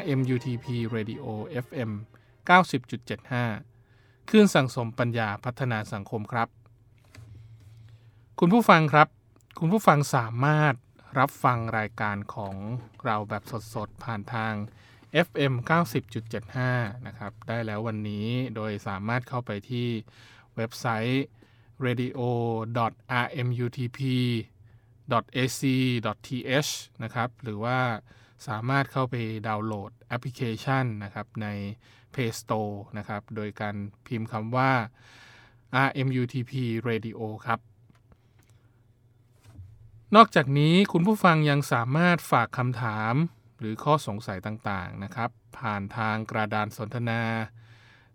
RMUTP Radio FM 90.75คลื่นสังสมปัญญาพัฒนาสังคมครับ คุณผู้ฟังครับ คุณผู้ฟังสามารถรับฟังรายการของเราแบบสดๆ ผ่านทาง FM 90.75 นะครับ ได้แล้ววันนี้โดยสามารถเข้าไปที่เว็บไซต์ radio.rmutp.ac.th นะครับ หรือว่า สามารถเข้าไปดาวน์โหลดแอปพลิเคชันนะครับใน Play Store นะครับ โดยการพิมพ์คำว่า RMUTP Radio ครับ นอกจากนี้คุณผู้ฟังยังสามารถฝากคำถามหรือข้อสงสัยต่างๆนะครับ ผ่านทางกระดานสนทนา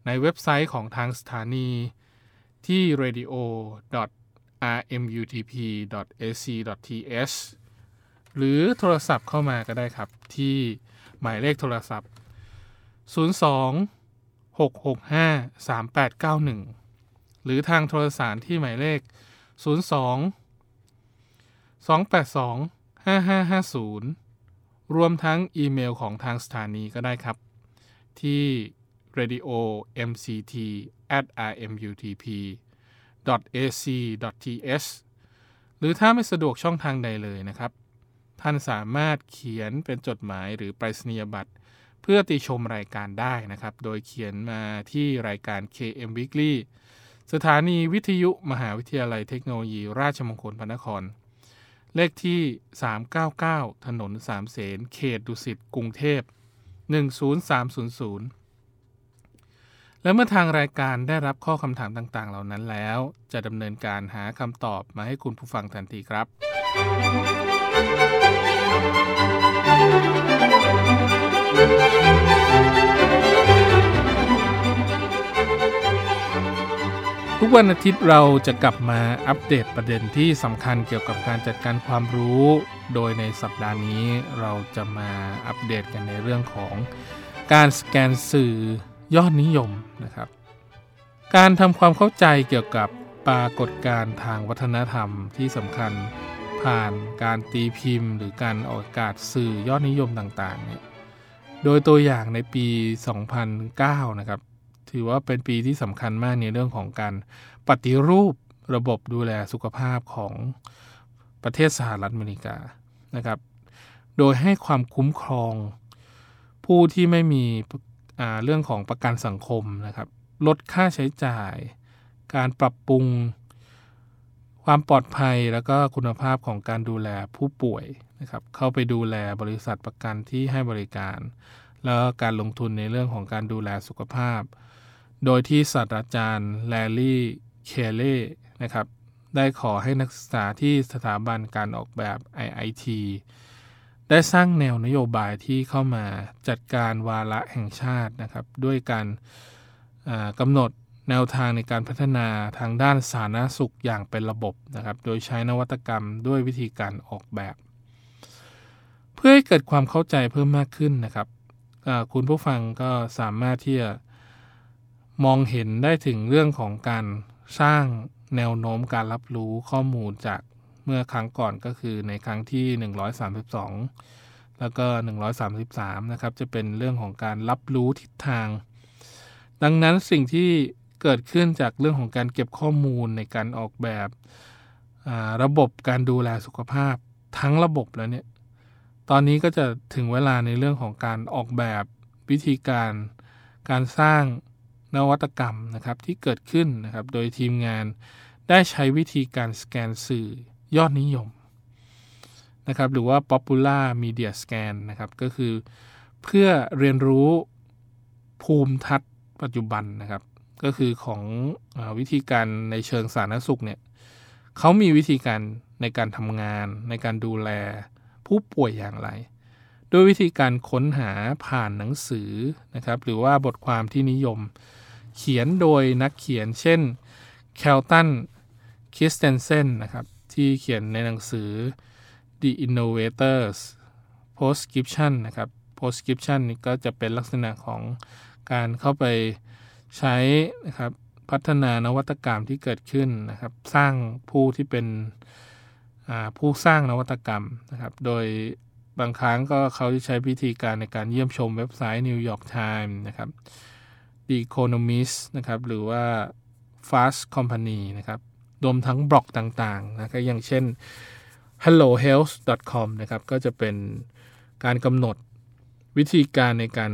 ในเว็บไซต์ของทางสถานี ที่ radio.rmutp.ac.th หรือโทรศัพท์เข้ามาก็ได้ครับ ที่หมายเลขโทรศัพท์ 02 665 3891 หรือทางโทรสารที่หมายเลข 02 282 5550 รวมทั้งอีเมลของทางสถานีก็ได้ครับ ที่ radio mct at rmutp ac th หรือถ้าไม่สะดวกช่องทางใดเลยนะครับ ท่านสามารถเขียนเป็นจดหมายหรือไปรษณียบัตร เพื่อติชมรายการได้นะครับ โดยเขียนมาที่รายการ KM Weekly สถานีวิทยุมหาวิทยาลัยเทคโนโลยี ราชมงคลพระนคร เลขที่ 399 ถนนสามเสนเขตดุสิตกรุงเทพ 10300และเมื่อทางรายการได้รับข้อคำถามต่างๆ เหล่านั้นแล้ว จะดำเนินการหาคำตอบมาให้คุณผู้ฟังทันทีครับ ทุกวันอาทิตย์เราจะกลับมาอัปเดตประเด็นที่สำคัญเกี่ยวกับการจัดการความรู้ โดยในสัปดาห์นี้เราจะมาอัปเดตกันในเรื่องของการสแกนสื่อยอดนิยมนะครับ การทำความเข้าใจเกี่ยวกับปรากฏการณ์ทางวัฒนธรรมที่สำคัญ ผ่านการตีพิมพ์ หรือการออกอากาศสื่อยอดนิยมต่างๆเนี่ยโดยตัวอย่างในปี 2009 นะครับ ถือว่าเป็นปีที่สำคัญมากในเรื่องของการปฏิรูประบบดูแลสุขภาพของประเทศสหรัฐอเมริกานะครับ โดยให้ความคุ้มครองผู้ที่ไม่มีเรื่องของประกันสังคมนะครับ ลดค่าใช้จ่าย การปรับปรุง ความปลอดภัยแล้วก็คุณภาพของการดูแลผู้ป่วยนะครับเข้าไปดูแลบริษัทประกันที่ให้บริการ แล้วการลงทุนในเรื่องของการดูแลสุขภาพ โดยที่ศาสตราจารย์แลลี่เคเล่นะครับได้ขอให้นักศึกษาที่สถาบันการออกแบบ IIT ได้สร้างแนวนโยบายที่เข้ามาจัดการวาระแห่งชาตินะครับ ด้วยการกำหนด แนวทางในการพัฒนาทางด้านสาธารณสุขอย่างเป็นระบบนะครับ โดยใช้นวัตกรรมด้วยวิธีการออกแบบ เพื่อให้เกิดความเข้าใจเพิ่มมากขึ้นนะครับคุณผู้ฟังก็สามารถที่จะมองเห็นได้ถึงเรื่องของการสร้างแนวโน้มการรับรู้ข้อมูลจากเมื่อครั้งก่อนก็คือในครั้งที่ 132 แล้วก็ 133 นะครับ จะเป็นเรื่องของการรับรู้ทิศทาง ดังนั้นสิ่งที่ เกิดขึ้นจากเรื่องของการเก็บข้อมูลในการออกแบบระบบการดูแลสุขภาพทั้งระบบแล้วเนี่ย ตอนนี้ก็จะถึงเวลาในเรื่องของการออกแบบวิธีการการสร้างนวัตกรรมนะครับที่เกิดขึ้นนะครับ โดยทีมงานได้ใช้วิธีการสแกนสื่อยอดนิยมนะครับหรือว่า popular media scan นะครับก็คือเพื่อเรียนรู้ภูมิทัศน์ปัจจุบันนะครับ ก็คือของอวิธีการในเชิงสาธารณสุขเนี่ยเขามีวิธีการในการทำงาน ในการดูแลผู้ป่วยอย่างไร โดยวิธีการค้นหาผ่านหนังสือนะครับ หรือว่าบทความที่นิยม เขียนโดยนักเขียนเช่นแคลตันคิสเตนเซนนะครับที่เขียนในหนังสือ The Innovators Postscription นะครับ Postscription นี่ก็จะเป็นลักษณะของการเข้าไป ใช้นะครับพัฒนานวัตกรรมที่เกิดขึ้นนะครับ สร้างผู้ที่เป็นผู้สร้างนวัตกรรมนะครับ โดยบางครั้งก็เขาจะใช้พิธีการในการเยี่ยมชมเว็บไซต์ New York Times นะครับ The Economist นะครับ หรือว่า Fast Company นะครับ รวมทั้งบล็อกต่างๆนะครับอย่างเช่น hellohealth.com นะครับ ก็จะเป็นการกำหนดวิธีการในการ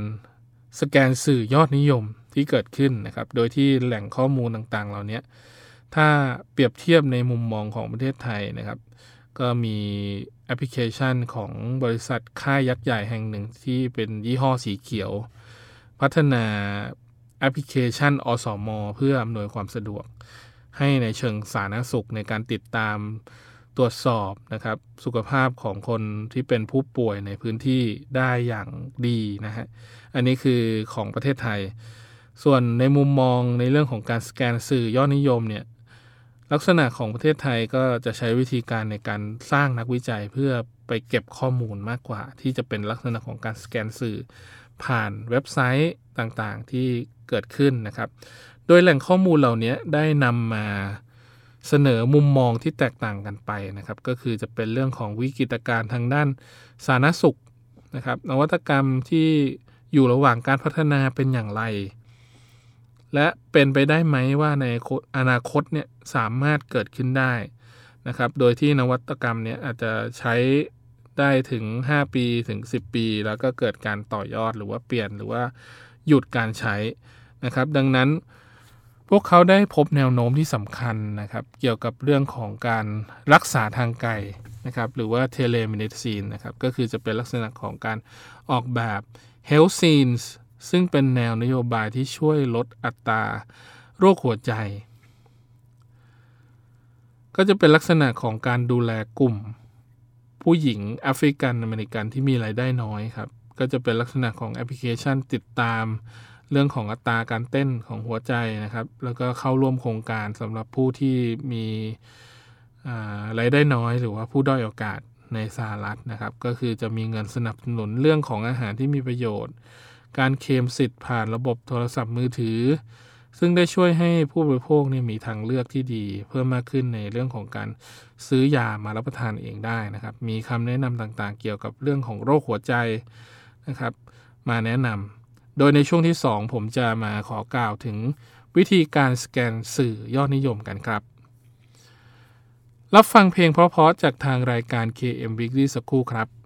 สแกนสื่อยอดนิยม ที่เกิดขึ้นนะครับ โดยที่แหล่งข้อมูลต่างๆ เหล่านี้ถ้าเปรียบเทียบในมุมมองของประเทศไทยนะครับ ก็มีแอปพลิเคชันของบริษัทค่ายยักษ์ใหญ่แห่งหนึ่งที่เป็นยี่ห้อสีเขียว พัฒนาแอปพลิเคชันอสมเพื่ออำนวยความสะดวก ให้ในเชิงสาธารณสุขในการติดตามตรวจสอบนะครับ สุขภาพของคนที่เป็นผู้ป่วยในพื้นที่ได้อย่างดีนะฮะ อันนี้คือของประเทศไทย ส่วนในมุมมองในเรื่องของการสแกนสื่อยอดนิยมเนี่ยลักษณะของประเทศไทยก็จะใช้วิธีการในการสร้างนักวิจัยเพื่อไปเก็บข้อมูลมากกว่า ที่จะเป็นลักษณะของการสแกนสื่อ ผ่านเว็บไซต์ต่างๆที่เกิดขึ้นนะครับ โดยแหล่งข้อมูลเหล่านี้ได้นำมาเสนอมุมมองที่แตกต่างกันไปนะครับ ก็คือจะเป็นเรื่องของวิกฤตการณ์ทางด้านสาธารณสุขนะครับนวัตกรรมที่อยู่ระหว่างการพัฒนาเป็นอย่างไร และเป็นไปได้ไหมว่าในอนาคตเนี่ยสามารถเกิดขึ้นได้นะครับ โดยที่นวัตกรรมเนี่ยอาจจะใช้ได้ถึง 5 ปีถึง 10 ปี แล้วก็เกิดการต่อยอดหรือว่าเปลี่ยนหรือว่าหยุดการใช้นะครับ ดังนั้นพวกเขาได้พบแนวโน้มที่สำคัญนะครับ เกี่ยวกับเรื่องของการรักษาทางไกลนะครับ หรือว่า telemedicine นะครับ ก็คือจะเป็นลักษณะของการออกแบบ Health Scenes ซึ่งเป็นแนวนโยบายที่ช่วยลดอัตราโรคหัวใจ ก็จะเป็นลักษณะของการดูแลกลุ่ม ผู้หญิงแอฟริกันอเมริกันที่มีรายได้น้อยครับ ก็จะเป็นลักษณะของแอปพลิเคชันติดตามเรื่องของอัตราการเต้นของหัวใจนะครับ แล้วก็เข้าร่วมโครงการสำหรับผู้ที่มีรายได้น้อยหรือว่าผู้ด้อยโอกาสในสหรัฐนะครับ ก็คือจะมีเงินสนับสนุนเรื่องของอาหารที่มีประโยชน์ การเคลมสิทธิ์ผ่านระบบโทรศัพท์มือถือ ซึ่งได้ช่วยให้ผู้บริโภคเนี่ยมีทางเลือกที่ดี เพิ่มมากขึ้นในเรื่องของการซื้อยามารับประทานเองได้นะครับ มีคำแนะนำต่างๆ เกี่ยวกับเรื่องของโรคหัวใจนะครับ มาแนะนำโดยในช่วงที่ 2 ผมจะมาขอกล่าวถึงวิธีการสแกนสื่อยอดนิยมกันครับ รับฟังเพลงเพราะๆจากทางรายการ KM Weekly สักครู่ครับ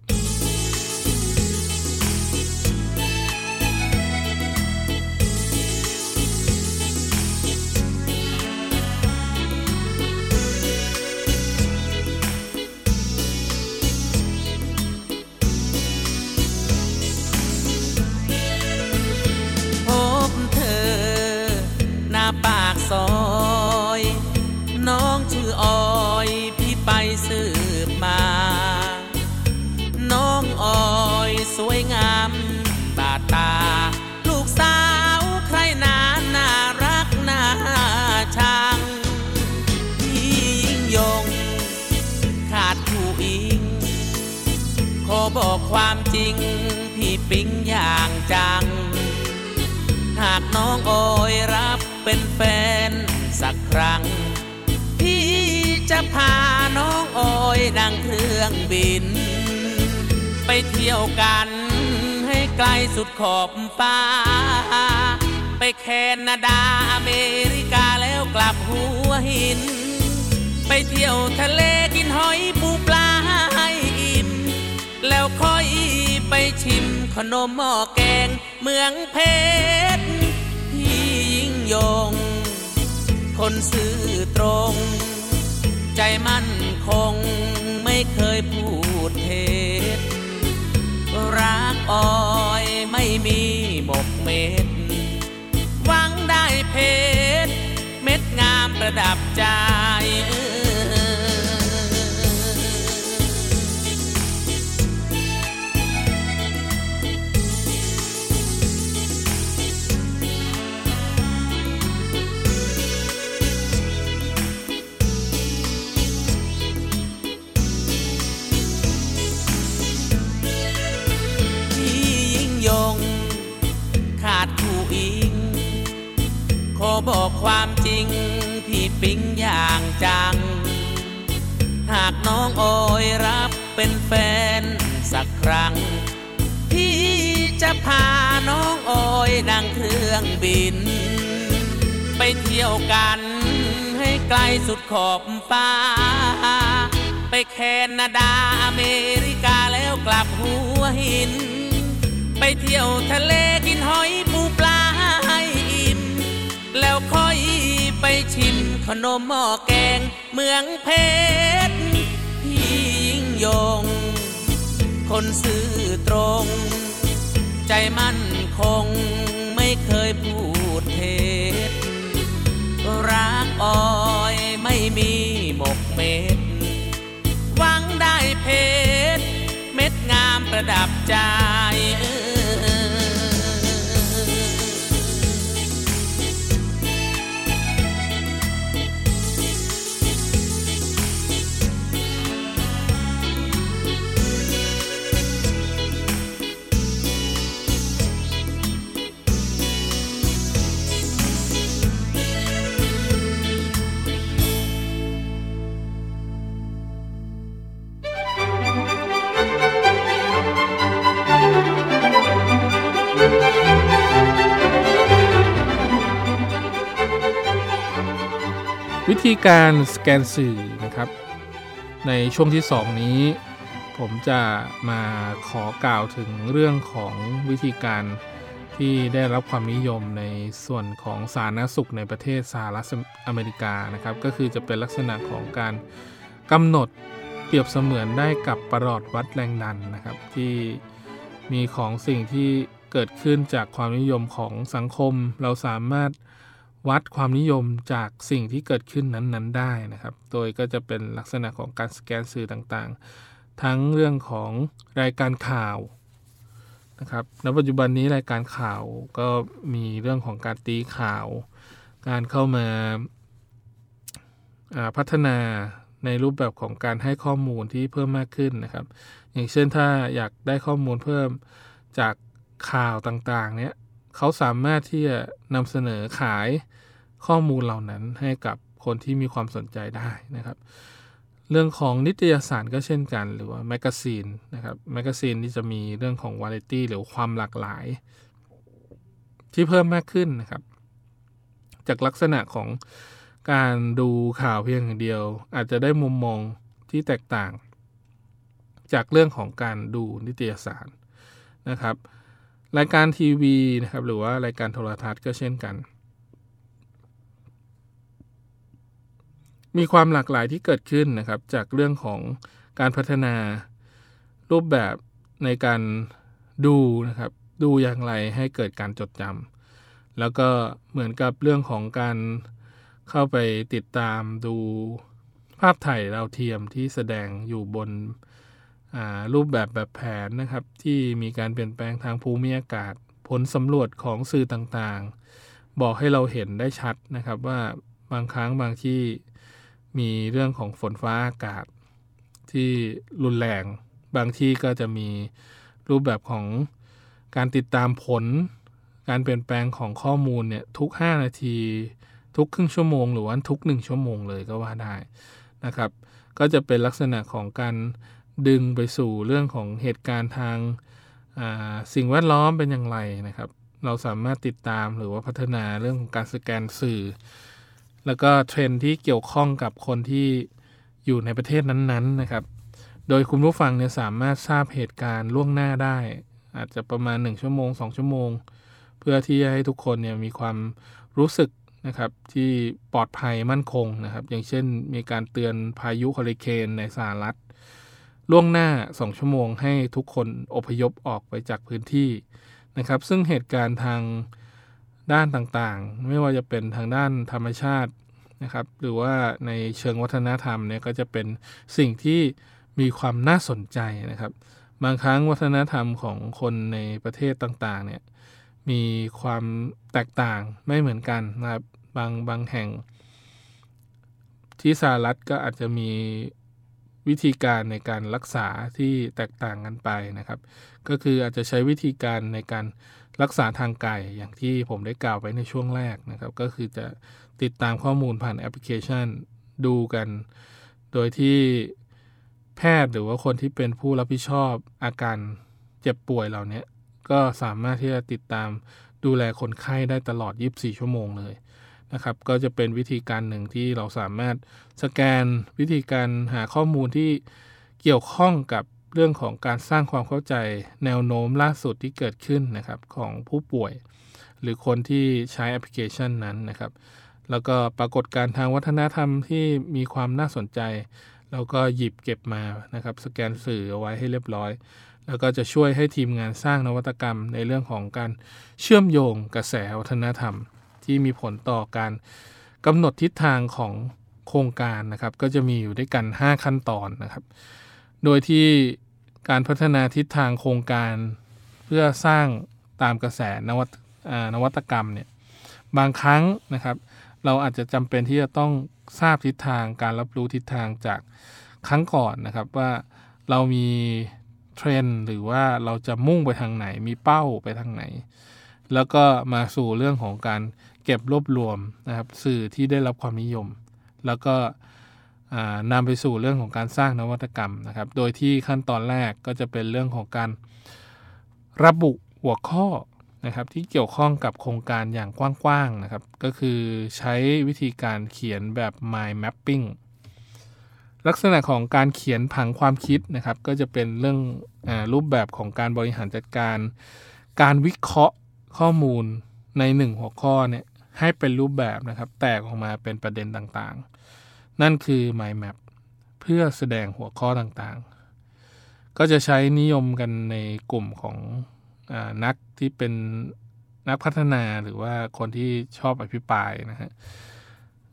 บอกความจริง พี่ปิ๊งอย่างจัง หากน้องโอยรับเป็นแฟนสักครั้ง พี่จะพาน้องโอยนั่งเครื่องบิน ไปเที่ยวกันให้ไกลสุดขอบฟ้า ไปแคนาดาอเมริกาแล้วกลับหัวหิน ไปเที่ยวทะเลกินหอยปูปลา แล้วค่อยขนมหม้อแกงเมืองเพชรพี่ยิ่งยง คนซื่อตรง ใจมั่นคงไม่เคยพูดเท็จรักออยไม่มีหมกเม็ดหวังได้เพชรเม็ดงามประดับใจ ริง พี่ปิ๊งอย่างจัง หากน้องโอยรับเป็นแฟนสักครั้ง พี่จะพาน้องโอยนั่งเครื่องบิน ไปเที่ยวกันให้ไกลสุดขอบฟ้า ไปแคนาดาอเมริกาแล้วกลับหัวหิน ไปเที่ยวทะเลกินหอย ไปชิมขนมหม้อแกงเมืองเพชรพี่ยิ่งยง คนซื่อตรง ใจมั่นคงไม่เคยพูดเท็จรักออยไม่มีหมกเม็ดหวังได้เพชร เม็ดงามประดับใจ ธีการสแกนสื่อนะครับ ในช่วงที่ 2 นี้ ผมจะมาขอกล่าวถึงเรื่องของวิธีการที่ได้รับความนิยมในส่วนของสาธารณสุขในประเทศสหรัฐอเมริกานะครับ ก็คือจะเป็นลักษณะของการกำหนดเปรียบเสมือนได้กับประหลอดวัดแรงดันนะครับ ที่มีของสิ่งที่เกิดขึ้นจากความนิยมของสังคม เราสามารถ วัดความนิยมจากสิ่งที่เกิดขึ้นนั้นๆ ได้นะครับ โดยก็จะเป็นลักษณะของการสแกนสื่อต่างๆ ทั้งเรื่องของรายการข่าวนะครับ ณ ปัจจุบันนี้รายการข่าวก็มีเรื่องของการตีข่าว การเข้ามาาพัฒนาในรูปแบบของการให้ข้อมูลที่เพิ่มมากขึ้นนะครับ อย่างเช่นถ้าอยากได้ข้อมูลเพิ่มจากข่าวต่างๆ เนี้ย เขาสามารถที่จะนำเสนอขายข้อมูลเหล่านั้นให้กับคนที่มีความสนใจได้นะครับ เรื่องของนิตยสารก็เช่นกัน หรือว่า magazine นะครับ magazine ที่จะมีเรื่องของวาไรตี้หรือความหลากหลาย ที่เพิ่มมากขึ้นนะครับ จากลักษณะของการดูข่าวเพียงอย่างเดียว อาจจะได้มุมมองที่แตกต่าง จากเรื่องของการดูนิตยสารนะครับ รายการทีวีนะครับหรือว่ารายการโทรทัศน์ก็เช่นกัน มีความหลากหลายที่เกิดขึ้นนะครับ จากเรื่องของการพัฒนารูปแบบในการดูนะครับ ดูอย่างไรให้เกิดการจดจำแล้วก็เหมือนกับเรื่องของการเข้าไปติดตามดูภาพถ่ายดาวเทียมที่แสดงอยู่บน รูปแบบแบบแผนนะครับ ที่มีการเปลี่ยนแปลงทางภูมิอากาศ ผลสำรวจของสื่อต่างๆ บอกให้เราเห็นได้ชัดนะครับว่าบางครั้งบางที่มีเรื่องของฝนฟ้าอากาศ ที่รุนแรง บางที่ก็จะมีรูปแบบของการติดตามผล การเปลี่ยนแปลงของข้อมูลเนี่ยทุก 5 นาที ทุกครึ่งชั่วโมง หรือว่าทุก 1 ชั่วโมงเลยก็ว่าได้นะครับ ก็จะเป็นลักษณะของการ ดึงไปสู่เรื่องของเหตุการณ์ทางาสิ่งแวดล้อมเป็นอย่างไรนะครับ เราสามารถติดตามหรือว่าพัฒนาเรื่องของการสแกนสื่อ แล้วก็เทรนที่เกี่ยวข้องกับคนที่อยู่ในประเทศนั้นๆนะครับ โดยคุณผู้ฟังเนี่ยสามารถทราบเหตุการณ์ล่วงหน้าได้ อาจจะประมาณ 1 ชั่วโมง 2 ชั่วโมง เพื่อที่จะให้ทุกคนเนี่ยมีความรู้สึกนะครับที่ปลอดภัยมั่นคงนะครับ อย่างเช่นมีการเตือนพายุเฮอริเคนในสหรัฐ ล่วงหน้า 2 ชั่วโมงให้ทุกคนอพยพออกไปจากพื้นที่นะครับ ซึ่งเหตุการณ์ทางด้านต่างๆ ไม่ว่าจะเป็นทางด้านธรรมชาตินะครับ หรือว่าในเชิงวัฒนธรรมเนี่ยก็จะเป็นสิ่งที่มีความน่าสนใจนะครับ บางครั้งวัฒนธรรมของคนในประเทศต่างๆเนี่ยมีความแตกต่างไม่เหมือนกันนะครับ บางบางแห่งที่สหรัฐก็อาจจะมี วิธีการในการรักษาที่แตกต่างกันไปนะครับ ก็คืออาจจะใช้วิธีการในการรักษาทางไกลอย่างที่ผมได้กล่าวไปในช่วงแรกนะครับ ก็คือจะติดตามข้อมูลผ่านแอปพลิเคชันดูกัน โดยที่แพทย์หรือว่าคนที่เป็นผู้รับผิดชอบอาการเจ็บป่วยเหล่านี้ก็สามารถที่จะติดตามดูแลคนไข้ได้ตลอด 24 ชั่วโมงเลย นะครับ ก็จะเป็นวิธีการหนึ่งที่เราสามารถสแกนวิธีการหาข้อมูลที่เกี่ยวข้องกับเรื่องของการสร้างความเข้าใจแนวโน้มล่าสุดที่เกิดขึ้นนะครับของผู้ป่วย หรือคนที่ใช้แอปพลิเคชันนั้นนะครับ แล้วก็ปรากฏการทางวัฒนธรรมที่มีความน่าสนใจเราก็หยิบเก็บมานะครับ สแกนสื่อเอาไว้ให้เรียบร้อย แล้วก็จะช่วยให้ทีมงานสร้างนวัตกรรมในเรื่องของการเชื่อมโยงกระแสวัฒนธรรม ที่มีผลต่อการกำหนดทิศทางของโครงการนะครับ ก็จะมีอยู่ด้วยกัน 5 ขั้นตอนนะครับ โดยที่การพัฒนาทิศทางโครงการ เพื่อสร้างตามกระแสนวัตนวัตกรรมเนี่ยบางครั้งนะครับ เราอาจจะจำเป็นที่จะต้องทราบทิศทางการรับรู้ทิศทางจากครั้งก่อนนะครับว่าเรามีเทรนหรือว่าเราจะมุ่งไปทางไหนมีเป้าไปทางไหน แล้วก็มาสู่เรื่องของการ เก็บรวบรวมนะครับสื่อที่ได้รับความนิยม แล้วก็นำไปสู่เรื่องของการสร้างนวัตกรรมนะครับ โดยที่ขั้นตอนแรกก็จะเป็นเรื่องของการระบุหัวข้อนะครับที่เกี่ยวข้องกับโครงการอย่างกว้างๆนะครับ ก็คือใช้วิธีการเขียนแบบ mind mapping ลักษณะของการเขียนผังความคิดนะครับ ก็จะเป็นเรื่องอรูปแบบของการบริหารจัดการ การวิเคราะห์ข้อมูลในหนึ่งหัวข้อเนี่ย ให้เป็นรูปแบบนะครับ แตกออกมาเป็นประเด็นต่างๆ นั่นคือ mind map เพื่อแสดงหัวข้อต่างๆ ก็จะใช้นิยมกันในกลุ่มของนักที่เป็นนักพัฒนาหรือว่าคนที่ชอบอภิปรายนะฮะ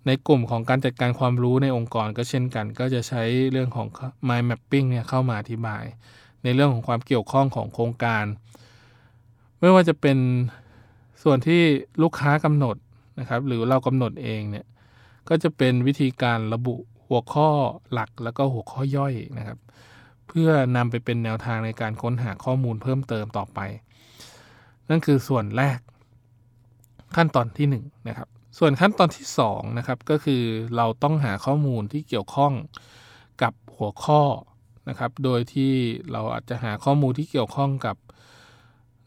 ในกลุ่มของการจัดการความรู้ในองค์กรก็เช่นกัน ก็จะใช้เรื่องของ mind mapping เนี่ยเข้ามาอธิบาย ในเรื่องของความเกี่ยวข้องของโครงการ ไม่ว่าจะเป็นส่วนที่ลูกค้ากำหนด นะครับ หรือเรากำหนดเองเนี่ยก็จะเป็นวิธีการระบุหัวข้อหลักแล้วก็หัวข้อย่อยนะครับ เพื่อนำไปเป็นแนวทางในการค้นหาข้อมูลเพิ่มเติมต่อไป นั่นคือส่วนแรกขั้นตอนที่1นนะครับส่วนขั้นตอนที่2นะครับก็คือเราต้องหาข้อมูลที่เกี่ยวข้องกับหัวข้อนะครับ โดยที่เราอาจจะหาข้อมูลที่เกี่ยวข้องกับ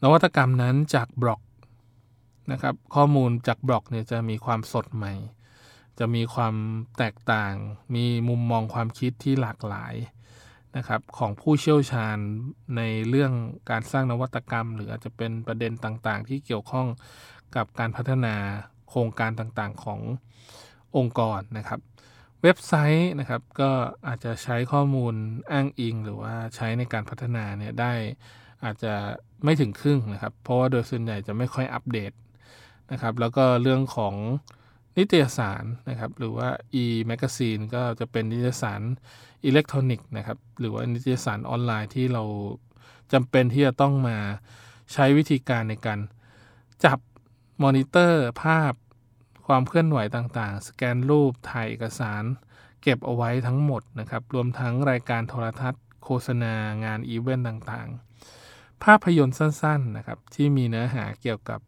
นวัตกรรมนั้นจากบล็อก นะครับ ข้อมูลจากบล็อกเนี่ยจะมีความสดใหม่ จะมีความแตกต่าง มีมุมมองความคิดที่หลากหลายนะครับของผู้เชี่ยวชาญในเรื่องการสร้างนวัตกรรม หรืออาจจะเป็นประเด็นต่างๆ ที่เกี่ยวข้องกับการพัฒนาโครงการต่างๆขององค์กรนะครับ เว็บไซต์นะครับก็อาจจะใช้ข้อมูลอ้างอิง หรือว่าใช้ในการพัฒนาเนี่ยได้อาจจะไม่ถึงครึ่งนะครับ เพราะว่าโดยส่วนใหญ่จะไม่ค่อยอัปเดต นะครับ แล้วก็เรื่องของนิตยสารนะครับ หรือว่า e-magazine ก็จะเป็นนิตยสารอิเล็กทรอนิกส์นะครับ หรือว่านิตยสารออนไลน์ที่เราจำเป็นที่จะต้องมาใช้วิธีการในการจับมอนิเตอร์ภาพความเคลื่อนไหวต่างๆ สแกนรูป ถ่ายเอกสาร เก็บเอาไว้ทั้งหมดนะครับ รวมทั้งรายการโทรทัศน์ โฆษณางานอีเวนต์ต่างๆ ภาพยนตร์สั้นๆนะครับ ที่มีเนื้อหาเกี่ยวกับ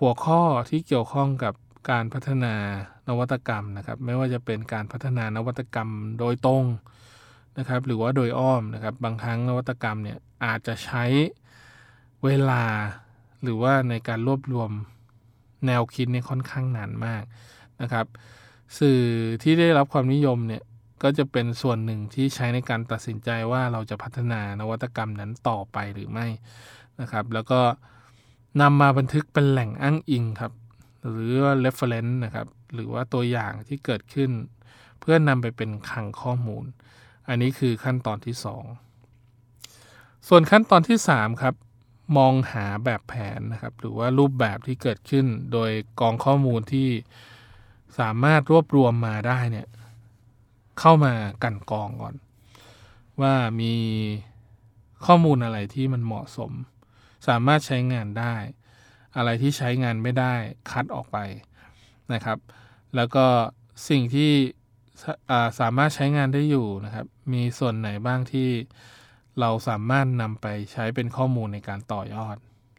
หัวข้อที่เกี่ยวข้องกับการพัฒนานวัตกรรมนะครับ ไม่ว่าจะเป็นการพัฒนานวัตกรรมโดยตรงนะครับ หรือว่าโดยอ้อมนะครับ บางครั้งนวัตกรรมเนี่ยอาจจะใช้เวลาหรือว่าในการรวบรวมแนวคิดเนี่ยค่อนข้างนานมากนะครับ สื่อที่ได้รับความนิยมเนี่ยก็จะเป็นส่วนหนึ่งที่ใช้ในการตัดสินใจว่าเราจะพัฒนานวัตกรรมนั้นต่อไปหรือไม่นะครับ แล้วก็ นำมาบันทึกเป็นแหล่งอ้างอิงครับ หรือว่า reference นะครับ หรือว่าตัวอย่างที่เกิดขึ้น เพื่อนำไปเป็นคลังข้อมูล อันนี้คือขั้นตอนที่ 2 ส่วนขั้นตอนที่ 3 ครับ มองหาแบบแผนนะครับ หรือว่ารูปแบบที่เกิดขึ้น โดยกองข้อมูลที่สามารถรวบรวมมาได้เนี่ยเข้ามากันกองก่อน ว่ามีข้อมูลอะไรที่มันเหมาะสม สามารถใช้งานได้ อะไรที่ใช้งานไม่ได้คัดออกไปนะครับ แล้วก็สิ่งที่สามารถใช้งานได้อยู่นะครับ มีส่วนไหนบ้างที่เราสามารถนำไปใช้เป็นข้อมูลในการต่อยอด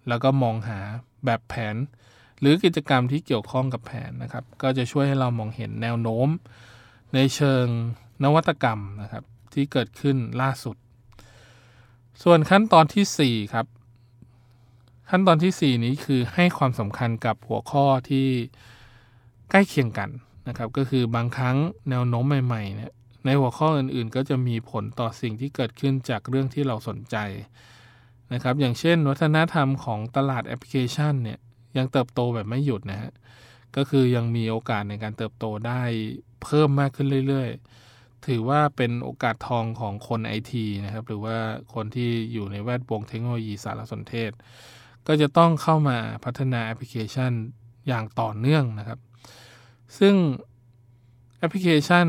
แล้วก็มองหาแบบแผน หรือกิจกรรมที่เกี่ยวข้องกับแผนนะครับ ก็จะช่วยให้เรามองเห็นแนวโน้ม ในเชิงนวัตกรรมนะครับ ที่เกิดขึ้นล่าสุด ส่วนขั้นตอนที่ 4 ครับ ขั้นตอนที่ 4 นี้คือให้ความสำคัญกับหัวข้อที่ใกล้เคียงกันนะครับ ก็คือบางครั้งแนวโน้มใหม่ๆเนี่ยในหัวข้ออื่นๆ ก็จะมีผลต่อสิ่งที่เกิดขึ้นจากเรื่องที่เราสนใจนะครับ อย่างเช่น วัฒนธรรมของตลาดแอปพลิเคชันเนี่ยยังเติบโตแบบไม่หยุดนะฮะก็คือยังมีโอกาสในการเติบโตได้เพิ่มมากขึ้นเรื่อยๆ ถือว่าเป็นโอกาสทองของคนไอทีนะครับ หรือว่าคนที่อยู่ในแวดวงเทคโนโลยีสารสนเทศ ก็จะต้องเข้ามาพัฒนาแอปพลิเคชันอย่างต่อเนื่องนะครับ ซึ่งแอปพลิเคชัน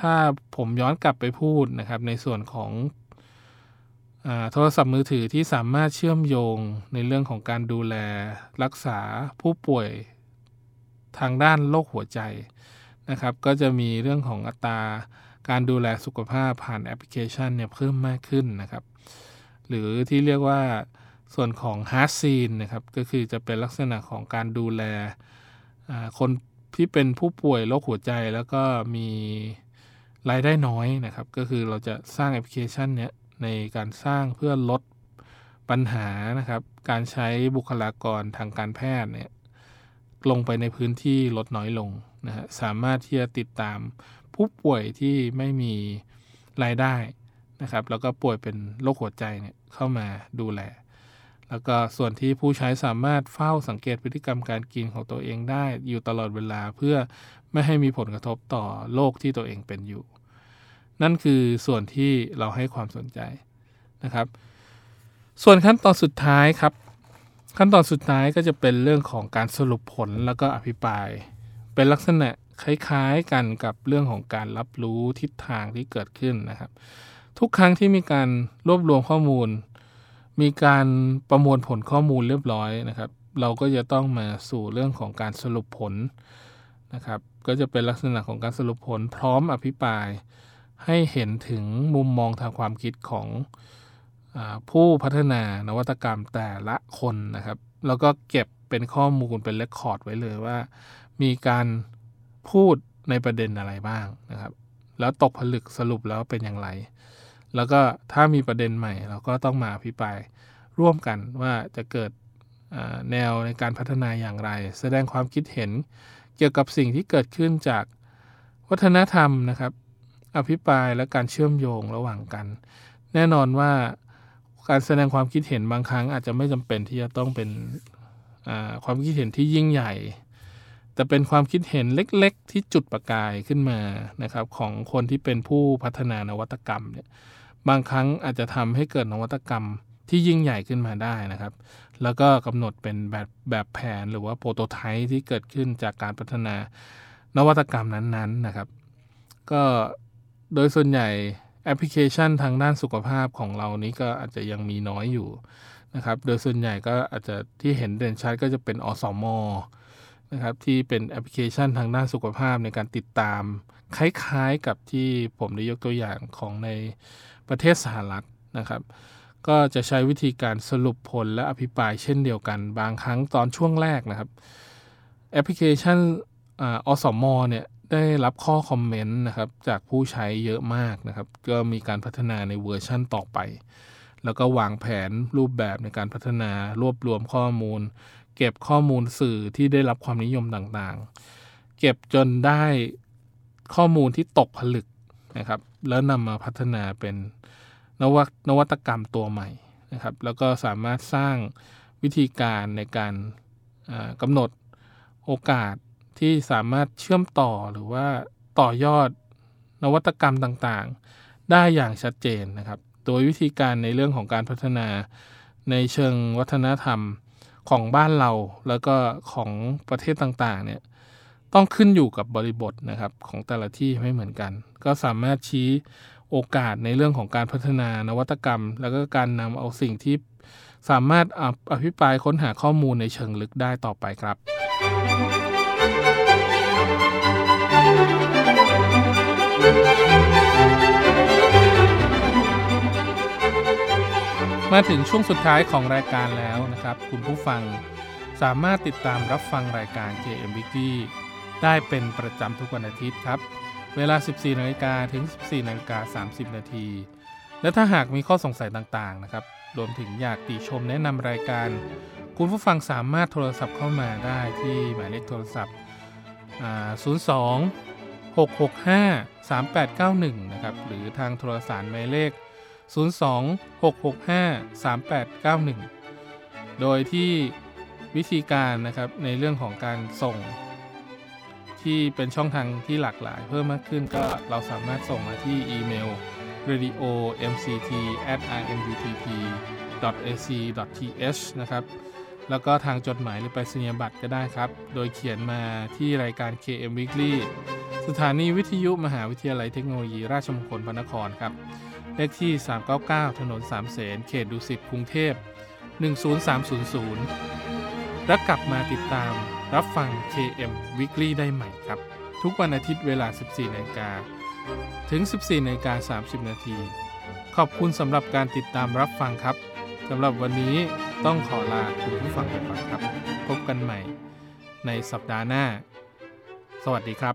ถ้าผมย้อนกลับไปพูดนะครับ ในส่วนของอโทรศัพท์มือถือที่สามารถเชื่อมโยงในเรื่องของการดูแลรักษาผู้ป่วยทางด้านโรคหัวใจนะครับ ก็จะมีเรื่องของอัตราการดูแลสุขภาพผ่านแอปพลิเคชันเนี่ยเพิ่มมากขึ้นนะครับ หรือที่เรียกว่า ส่วนของ Hard Scene นะครับก็คือจะเป็นลักษณะของการดูแลคนที่เป็นผู้ป่วยโรคหัวใจแล้วก็มีรายได้น้อยนะครับ ก็คือเราจะสร้างแอปพลิเคชันเนี้ยในการสร้างเพื่อลดปัญหานะครับ การใช้บุคลากรทางการแพทย์เนี่ยลงไปในพื้นที่ลดน้อยลงนะฮะสามารถที่จะติดตามผู้ป่วยที่ไม่มีรายได้นะครับ แล้วก็ป่วยเป็นโรคหัวใจเนี่ยเข้ามาดูแล แล้วก็ส่วนที่ผู้ใช้สามารถเฝ้าสังเกตพฤติกรรมการกินของตัวเองได้อยู่ตลอดเวลาเพื่อไม่ให้มีผลกระทบต่อโรคที่ตัวเองเป็นอยู่ นั่นคือส่วนที่เราให้ความสนใจนะครับ ส่วนขั้นตอนสุดท้ายครับ ขั้นตอนสุดท้ายก็จะเป็นเรื่องของการสรุปผลแล้วก็อภิปราย เป็นลักษณะคล้ายๆกันกับเรื่องของการรับรู้ทิศทางที่เกิดขึ้นนะครับ ทุกครั้งที่มีการรวบรวมข้อมูล มีการประมวลผลข้อมูลเรียบร้อยนะครับ เราก็จะต้องมาสู่เรื่องของการสรุปผลนะครับ ก็จะเป็นลักษณะของการสรุปผลพร้อมอภิปราย ให้เห็นถึงมุมมองทางความคิดของอผู้พัฒนานวัตกรรมแต่ละคนนะครับ แล้วก็เก็บเป็นข้อมูลเป็นเรคคอร์ดไว้เลยว่า มีการพูดในประเด็นอะไรบ้างนะครับ แล้วตกผลึกสรุปแล้วเป็นอย่างไร แล้วก็ถ้ามีประเด็นใหม่ เราก็ต้องมาอภิปรายร่วมกันว่าจะเกิดแนวในการพัฒนาอย่างไร แสดงความคิดเห็นเกี่ยวกับสิ่งที่เกิดขึ้นจากวัฒนธรรมนะครับ อภิปรายและการเชื่อมโยงระหว่างกัน แน่นอนว่าการแสดงความคิดเห็นบางครั้งอาจจะไม่จำเป็นที่จะต้องเป็นความคิดเห็นที่ยิ่งใหญ่ แต่เป็นความคิดเห็นเล็ก ๆ ที่จุดประกายขึ้นมานะครับของคนที่เป็นผู้พัฒนานวัตกรรมเนี่ย บางครั้งอาจจะทำให้เกิดนวัตกรรมที่ยิ่งใหญ่ขึ้นมาได้นะครับ แล้วก็กำหนดเป็นแบบแบบแผนหรือว่า prototype ที่เกิดขึ้นจากการพัฒนานวัตกรรมนั้นๆนะครับ ก็โดยส่วนใหญ่แอปพลิเคชันทางด้านสุขภาพของเรานี้ก็อาจจะยังมีน้อยอยู่นะครับ โดยส่วนใหญ่ก็อาจจะที่เห็นเด่นชัดก็จะเป็นอสมนะครับที่เป็นแอปพลิเคชันทางด้านสุขภาพในการติดตาม คล้ายๆกับที่ผมได้ยกตัวอย่างของใน ประเทศสหรัฐนะครับ ก็จะใช้วิธีการสรุปผลและอภิปรายเช่นเดียวกัน บางครั้งตอนช่วงแรกนะครับ แอปพลิเคชันอสมอเนี่ยได้รับข้อคอมเมนต์นะครับจากผู้ใช้เยอะมากนะครับ ก็มีการพัฒนาในเวอร์ชั่นต่อไป แล้วก็วางแผนรูปแบบในการพัฒนารวบรวมข้อมูล เก็บข้อมูลสื่อที่ได้รับความนิยมต่างๆ เก็บจนได้ข้อมูลที่ตกผลึก นะครับ แล้วนำมาพัฒนาเป็นนวัตนวัตกรรมตัวใหม่นะครับ แล้วก็สามารถสร้างวิธีการในการกำหนดโอกาสที่สามารถเชื่อมต่อหรือว่าต่อยอดนวัตกรรมต่างๆ ได้อย่างชัดเจนนะครับ โดยวิธีการในเรื่องของการพัฒนาในเชิงวัฒนธรรมของบ้านเรา แล้วก็ของประเทศต่างๆเนี่ย ต้องขึ้นอยู่กับบริบทนะครับของแต่ละที่ไม่เหมือนกัน ก็สามารถชี้โอกาสในเรื่องของการพัฒนานวัตกรรม แล้วก็การนำเอาสิ่งที่สามารถอภิปรายค้นหาข้อมูลในเชิงลึกได้ต่อไปครับ มาถึงช่วงสุดท้ายของรายการแล้วนะครับ คุณผู้ฟังสามารถติดตามรับฟังรายการ KM Weekly ได้เป็นประจำทุกวันอาทิตย์ครับ เวลา 14นาฬิกาถึง 14นาฬิกา30 นาที และถ้าหากมีข้อสงสัยต่างๆนะครับ รวมถึงอยากติชมแนะนำรายการ คุณผู้ฟังสามารถโทรศัพท์เข้ามาได้ที่หมายเลขโทรศัพท์ 02 665 3891 นะครับ หรือทางโทรสารหมายเลข 02 665 3891 โดยที่วิธีการนะครับในเรื่องของการส่ง ที่เป็นช่องทางที่หลากหลาย เพิ่มมากขึ้นก็เราสามารถส่งมาที่อีเมล radio mct rmutp ac th นะครับ แล้วก็ทางจดหมายหรือไปสัญญบัตรก็ได้ครับ โดยเขียนมาที่รายการ KM Weekly สถานีวิทยุมหาวิทยาลัยเทคโนโลยีราชมงคลพระนครครับ เลขที่ 399 ถนนสามเสนเขตดุสิตกรุงเทพ10300 และกลับมาติดตาม รับฟัง KM Weekly ได้ใหม่ครับ ทุกวันอาทิตย์เวลา 14นาฬิกาถึง 14นาฬิกา30 นาที ขอบคุณสำหรับการติดตามรับฟังครับสำหรับวันนี้ต้องขอลาคุณผู้ฟังไปก่อนครับ พบกันใหม่ในสัปดาห์หน้า สวัสดีครับ